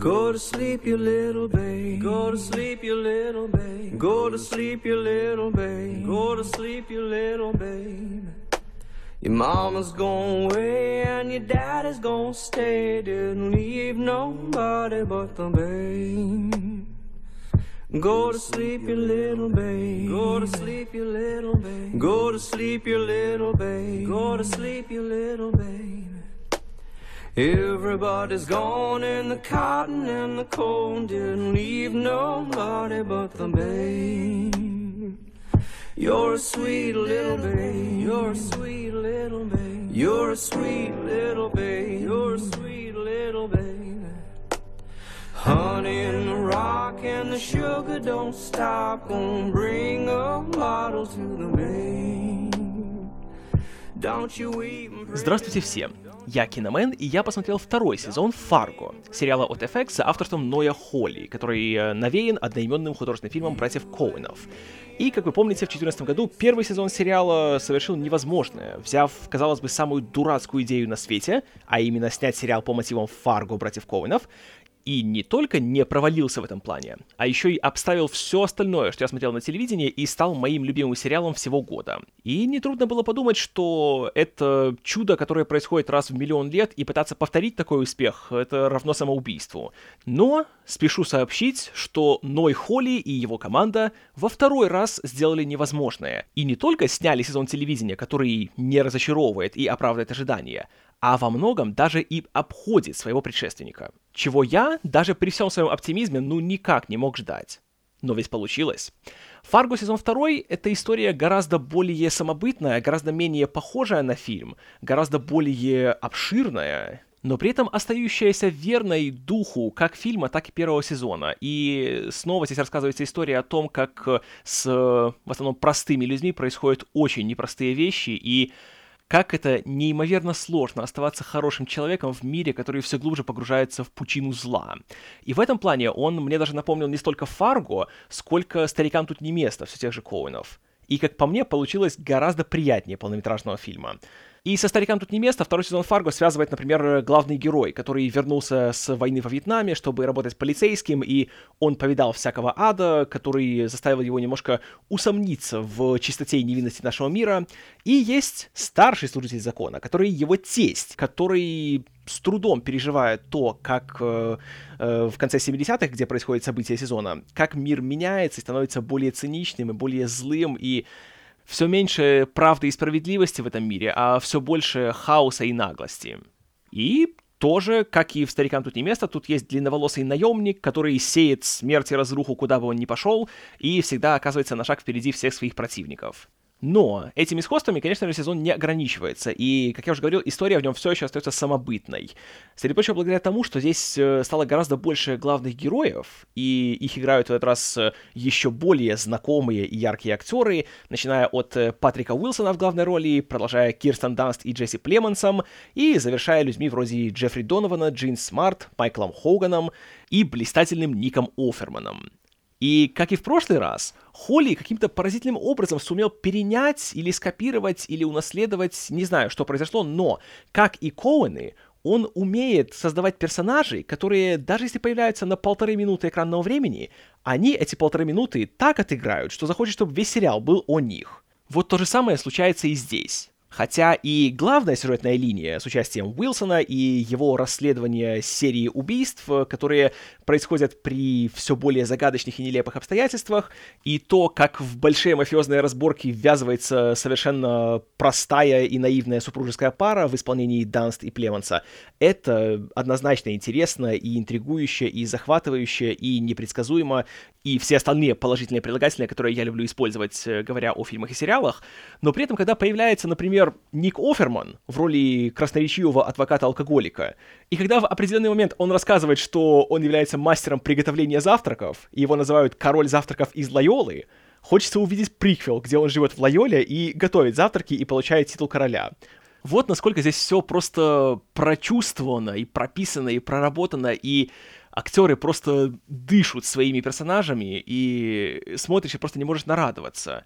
Go to sleep, you little babe. Go to sleep, you little babe. Go to sleep, you little babe. Go to sleep, you little babe. Your mama's gone away and your daddy's gonna stay. Didn't leave nobody but the babe. Go to sleep, you little babe. Go to sleep, you little babe. Go to sleep, you little babe. Go to sleep, you little babe. Everybody's gone in the cotton and the cold didn't leave nobody but the babe. You're a sweet little babe. You're a sweet little babe. You're a sweet little babe. You're a sweet little babe. Honey in the rock and the sugar don't stop. Gonna bring a bottle to the babe. Don't you even Здравствуйте всем! Я Киномен, и я посмотрел второй сезон «Фарго», сериала от FX с авторством Ноя Холли, который э, навеян одноименным художественным фильмом братьев Коуэнов. И, как вы помните, в 2014 году первый сезон сериала совершил невозможное, взяв, казалось бы, самую дурацкую идею на свете, а именно снять сериал по мотивам «Фарго» братьев Коуэнов, и не только не провалился в этом плане, а еще и обставил все остальное, что я смотрел на телевидении, и стал моим любимым сериалом всего года. И нетрудно было подумать, что это чудо, которое происходит раз в миллион лет, и пытаться повторить такой успех, это равно самоубийству. Но спешу сообщить, что Ной Холли и его команда во второй раз сделали невозможное. И не только сняли сезон телевидения, который не разочаровывает и оправдывает ожидания, а во многом даже и обходит своего предшественника. Чего я, даже при всем своем оптимизме, ну никак не мог ждать. Но ведь получилось. «Фарго» сезон второй — это история гораздо более самобытная, гораздо менее похожая на фильм, гораздо более обширная, но при этом остающаяся верной духу как фильма, так и первого сезона. И снова здесь рассказывается история о том, как с в основном простыми людьми происходят очень непростые вещи, и как это неимоверно сложно оставаться хорошим человеком в мире, который все глубже погружается в пучину зла. И в этом плане он мне даже напомнил не столько Фарго, сколько «Старикам тут не место» все тех же Коуэнов. И, как по мне, получилось гораздо приятнее полнометражного фильма. И со «Старикам тут не место» второй сезон «Фарго» связывает, например, главный герой, который вернулся с войны во Вьетнаме, чтобы работать полицейским, и он повидал всякого ада, который заставил его немножко усомниться в чистоте и невинности нашего мира. И есть старший служитель закона, который его тесть, который с трудом переживает то, как э, э, в конце 70-х, где происходит событие сезона, как мир меняется и становится более циничным и более злым, и все меньше правды и справедливости в этом мире, а все больше хаоса и наглости. И тоже, как и в «Старикам тут не место», тут есть длинноволосый наемник, который сеет смерть и разруху, куда бы он ни пошел, и всегда оказывается на шаг впереди всех своих противников. Но этими сходствами, конечно же, сезон не ограничивается, и, как я уже говорил, история в нем все еще остается самобытной. Среди прочего, благодаря тому, что здесь э, стало гораздо больше главных героев, и их играют в этот раз э, еще более знакомые и яркие актеры, начиная от э, Патрика Уилсона в главной роли, продолжая Кирстен Данст и Джесси Племонсом, и завершая людьми вроде Джеффри Донована, Джин Смарт, Майклом Хоганом и блистательным Ником Оферманом. И, как и в прошлый раз, Холли каким-то поразительным образом сумел перенять или скопировать, или унаследовать, не знаю, что произошло, но, как и Коуэны, он умеет создавать персонажей, которые, даже если появляются на полторы минуты экранного времени, они эти полторы минуты так отыграют, что захочет, чтобы весь сериал был о них. Вот то же самое случается и здесь. Хотя и главная сюжетная линия с участием Уилсона и его расследование серии убийств, которые происходят при все более загадочных и нелепых обстоятельствах, и то, как в большие мафиозные разборки ввязывается совершенно простая и наивная супружеская пара в исполнении Данст и Племонса, это однозначно интересно и интригующе, и захватывающе, и непредсказуемо, и все остальные положительные прилагательные, которые я люблю использовать, э, говоря о фильмах и сериалах. Но при этом, когда появляется, например, Ник Оферман в роли красноречивого адвоката-алкоголика, и когда в определенный момент он рассказывает, что он является мастером приготовления завтраков, и его называют король завтраков из Лайолы, хочется увидеть приквел, где он живет в Лайоле и готовит завтраки и получает титул короля. Вот насколько здесь все просто прочувствовано и прописано и проработано, и актеры просто дышат своими персонажами, и смотришь и просто не можешь нарадоваться.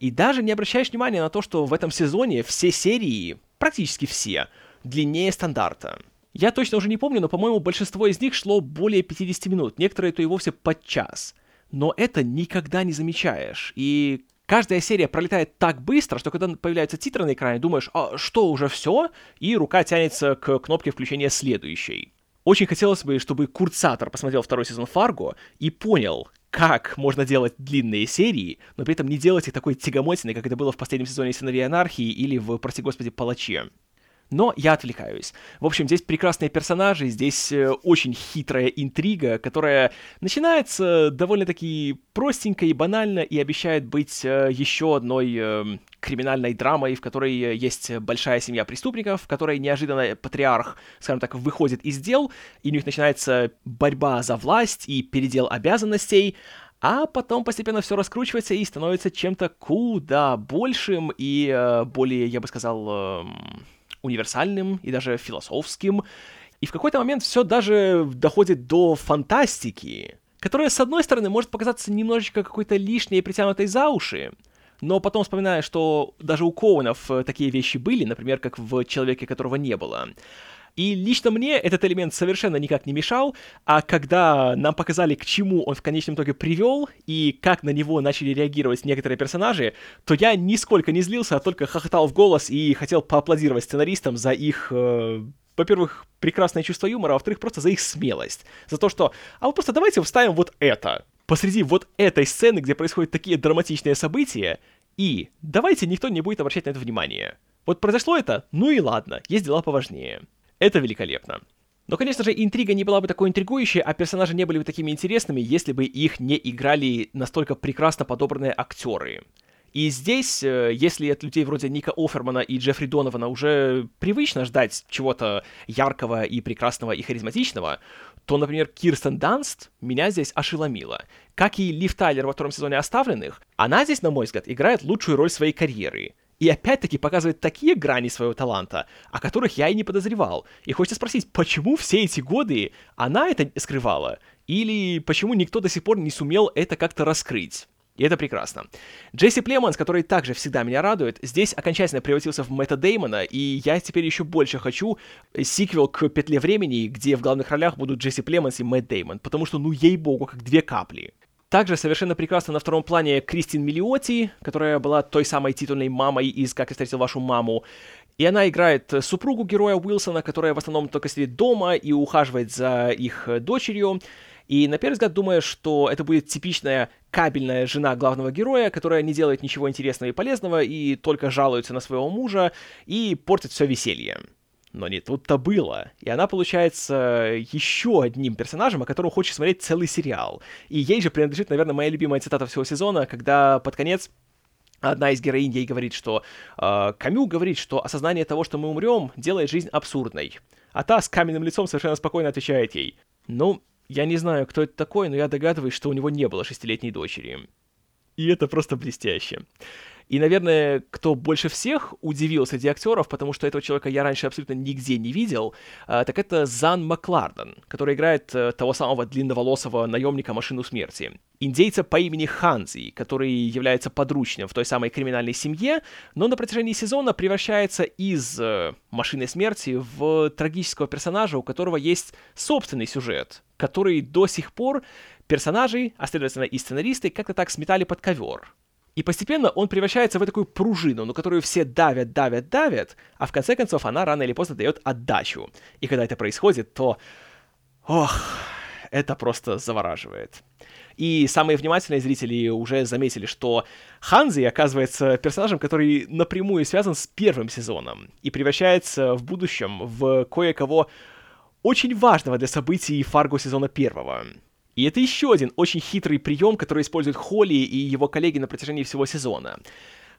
И даже не обращаешь внимания на то, что в этом сезоне все серии, практически все, длиннее стандарта. Я точно уже не помню, но, по-моему, большинство из них шло более 50 минут, некоторые то и вовсе под час. Но это никогда не замечаешь. И каждая серия пролетает так быстро, что когда появляются титры на экране, думаешь, а что, уже все? И рука тянется к кнопке включения следующей. Очень хотелось бы, чтобы Курт посмотрел второй сезон Фарго и понял, как можно делать длинные серии, но при этом не делать их такой тягомотиной, как это было в последнем сезоне «Сыновей анархии» или в, прости господи, «Палаче». Но я отвлекаюсь. В общем, здесь прекрасные персонажи, здесь э, очень хитрая интрига, которая начинается довольно-таки простенько и банально и обещает быть э, еще одной э, криминальной драмой, в которой есть большая семья преступников, в которой неожиданно патриарх, скажем так, выходит из дел, и у них начинается борьба за власть и передел обязанностей, а потом постепенно все раскручивается и становится чем-то куда большим и более, я бы сказал, э, универсальным и даже философским. И в какой-то момент все даже доходит до фантастики, которая, с одной стороны, может показаться немножечко какой-то лишней и притянутой за уши, но потом вспоминая, что даже у Коунов э, такие вещи были, например, как в «Человеке, которого не было», и лично мне этот элемент совершенно никак не мешал, а когда нам показали, к чему он в конечном итоге привел, и как на него начали реагировать некоторые персонажи, то я нисколько не злился, а только хохотал в голос и хотел поаплодировать сценаристам за их э, во-первых, прекрасное чувство юмора, а во-вторых, просто за их смелость. За то, что, а вот просто давайте вставим вот это. Посреди вот этой сцены, где происходят такие драматичные события, и давайте никто не будет обращать на это внимание. Вот произошло это, ну и ладно, есть дела поважнее. Это великолепно. Но, конечно же, интрига не была бы такой интригующей, а персонажи не были бы такими интересными, если бы их не играли настолько прекрасно подобранные актеры. И здесь, э, если от людей вроде Ника Офермана и Джеффри Донована уже привычно ждать чего-то яркого и прекрасного и харизматичного, то, например, Кирстен Данст меня здесь ошеломила. Как и Лив Тайлер во втором сезоне «Оставленных», она здесь, на мой взгляд, играет лучшую роль своей карьеры — и опять-таки показывает такие грани своего таланта, о которых я и не подозревал. И хочется спросить, почему все эти годы она это скрывала? Или почему никто до сих пор не сумел это как-то раскрыть? И это прекрасно. Джесси Племонс, который также всегда меня радует, здесь окончательно превратился в Мэтта Деймона, и я теперь еще больше хочу сиквел к «Петле времени», где в главных ролях будут Джесси Племонс и Мэтт Деймон, потому что, ну, ей-богу, как две капли. Также совершенно прекрасно на втором плане Кристин Миллиоти, которая была той самой титульной мамой из «Как я встретил вашу маму». И она играет супругу героя Уилсона, которая в основном только сидит дома и ухаживает за их дочерью. И на первый взгляд думаю, что это будет типичная кабельная жена главного героя, которая не делает ничего интересного и полезного, и только жалуется на своего мужа и портит все веселье. Но не тут-то было. И она получается еще одним персонажем, о котором хочешь смотреть целый сериал. И ей же принадлежит, наверное, моя любимая цитата всего сезона, когда под конец Одна из героинь ей говорит, что э, Камю говорит, что осознание того, что мы умрем, делает жизнь абсурдной. А та с каменным лицом совершенно спокойно отвечает ей. Ну, я не знаю, кто это такой, но я догадываюсь, что у него не было шестилетней дочери. И это просто блестяще. И, наверное, кто больше всех удивил среди актеров, потому что этого человека я раньше абсолютно нигде не видел, э, так это Зан Макларден, который играет э, того самого длинноволосого наемника Машину Смерти. Индейца по имени Ханзи, который является подручным в той самой криминальной семье, но на протяжении сезона превращается из э, Машины Смерти в трагического персонажа, у которого есть собственный сюжет, который до сих пор персонажей, а следовательно и сценаристы, как-то так сметали под ковер. И постепенно он превращается в такую пружину, на которую все давят, давят, давят, а в конце концов она рано или поздно дает отдачу. И когда это происходит, то... Ох, это просто завораживает. И самые внимательные зрители уже заметили, что Ханзи оказывается персонажем, который напрямую связан с первым сезоном и превращается в будущем в кое-кого очень важного для событий Фарго сезона первого. И это еще один очень хитрый прием, который используют Холли и его коллеги на протяжении всего сезона.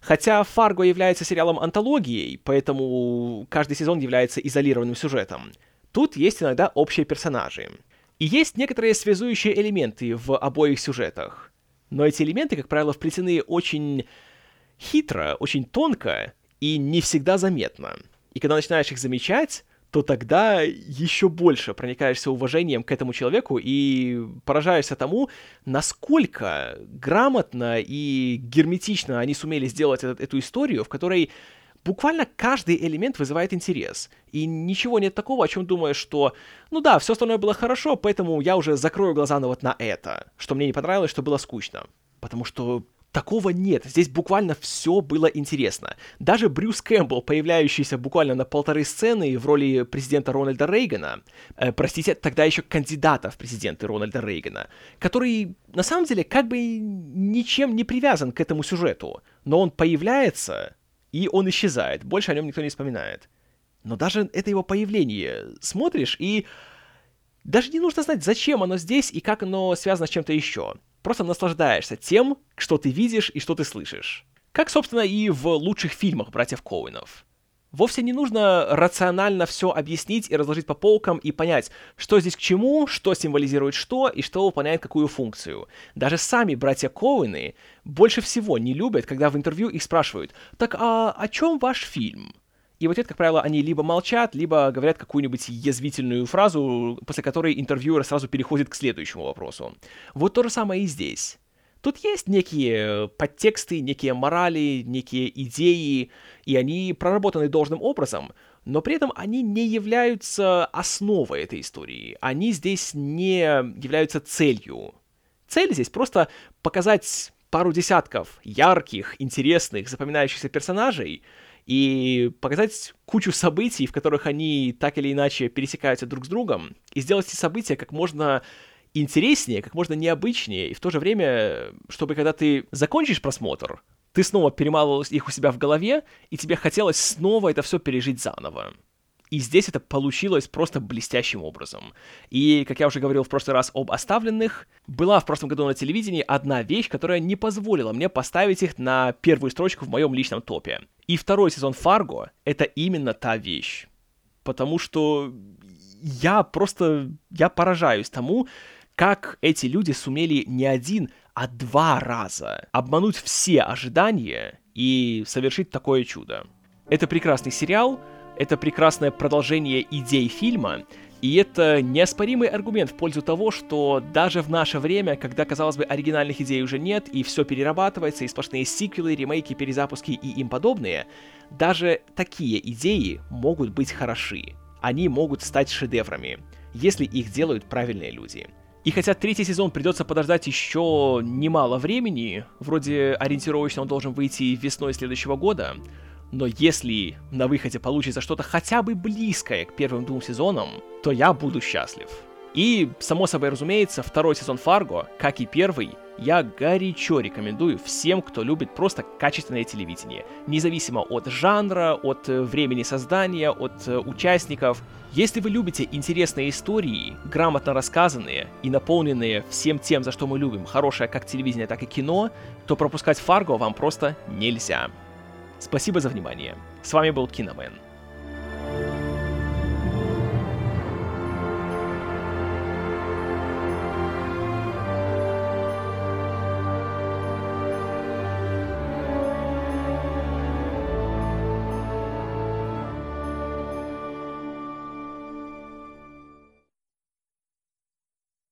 Хотя Фарго является сериалом антологией, поэтому каждый сезон является изолированным сюжетом, тут есть иногда общие персонажи. И есть некоторые связующие элементы в обоих сюжетах. Но эти элементы, как правило, вплетены очень хитро, очень тонко и не всегда заметно. И когда начинаешь их замечать, то тогда еще больше проникаешься уважением к этому человеку и поражаешься тому, насколько грамотно и герметично они сумели сделать этот, эту историю, в которой буквально каждый элемент вызывает интерес. И ничего нет такого, о чем думаешь, что, ну да, все остальное было хорошо, поэтому я уже закрою глаза на вот на это, что мне не понравилось, что было скучно. Потому что Такого нет. Здесь буквально все было интересно. Даже Брюс Кэмпбелл, появляющийся буквально на полторы сцены в роли президента Рональда Рейгана, э, простите, тогда еще кандидата в президенты Рональда Рейгана, который на самом деле как бы ничем не привязан к этому сюжету, но он появляется и он исчезает. Больше о нем никто не вспоминает. Но даже это его появление смотришь и даже не нужно знать, зачем оно здесь и как оно связано с чем-то еще. Просто наслаждаешься тем, что ты видишь и что ты слышишь. Как, собственно, и в лучших фильмах братьев Коуинов. Вовсе не нужно рационально все объяснить и разложить по полкам и понять, что здесь к чему, что символизирует что и что выполняет какую функцию. Даже сами братья Коуины больше всего не любят, когда в интервью их спрашивают «Так а о чем ваш фильм?» И вот это, как правило, они либо молчат, либо говорят какую-нибудь язвительную фразу, после которой интервьюер сразу переходит к следующему вопросу. Вот то же самое и здесь. Тут есть некие подтексты, некие морали, некие идеи, и они проработаны должным образом, но при этом они не являются основой этой истории. Они здесь не являются целью. Цель здесь просто показать пару десятков ярких, интересных, запоминающихся персонажей — и показать кучу событий, в которых они так или иначе пересекаются друг с другом, и сделать эти события как можно интереснее, как можно необычнее, и в то же время, чтобы когда ты закончишь просмотр, ты снова перемалывал их у себя в голове, и тебе хотелось снова это все пережить заново. И здесь это получилось просто блестящим образом. И, как я уже говорил в прошлый раз об оставленных, была в прошлом году на телевидении одна вещь, которая не позволила мне поставить их на первую строчку в моем личном топе. И второй сезон Фарго — это именно та вещь. Потому что я просто... Я поражаюсь тому, как эти люди сумели не один, а два раза обмануть все ожидания и совершить такое чудо. Это прекрасный сериал — это прекрасное продолжение идей фильма, и это неоспоримый аргумент в пользу того, что даже в наше время, когда, казалось бы, оригинальных идей уже нет, и все перерабатывается, и сплошные сиквелы, ремейки, перезапуски и им подобные, даже такие идеи могут быть хороши. Они могут стать шедеврами, если их делают правильные люди. И хотя третий сезон придется подождать еще немало времени, вроде ориентировочно он должен выйти весной следующего года, но если на выходе получится что-то хотя бы близкое к первым двум сезонам, то я буду счастлив. И, само собой разумеется, второй сезон Фарго, как и первый, я горячо рекомендую всем, кто любит просто качественное телевидение. Независимо от жанра, от э, времени создания, от э, участников. Если вы любите интересные истории, грамотно рассказанные и наполненные всем тем, за что мы любим, хорошее как телевидение, так и кино, то пропускать Фарго вам просто нельзя. Спасибо за внимание. С вами был Киномен.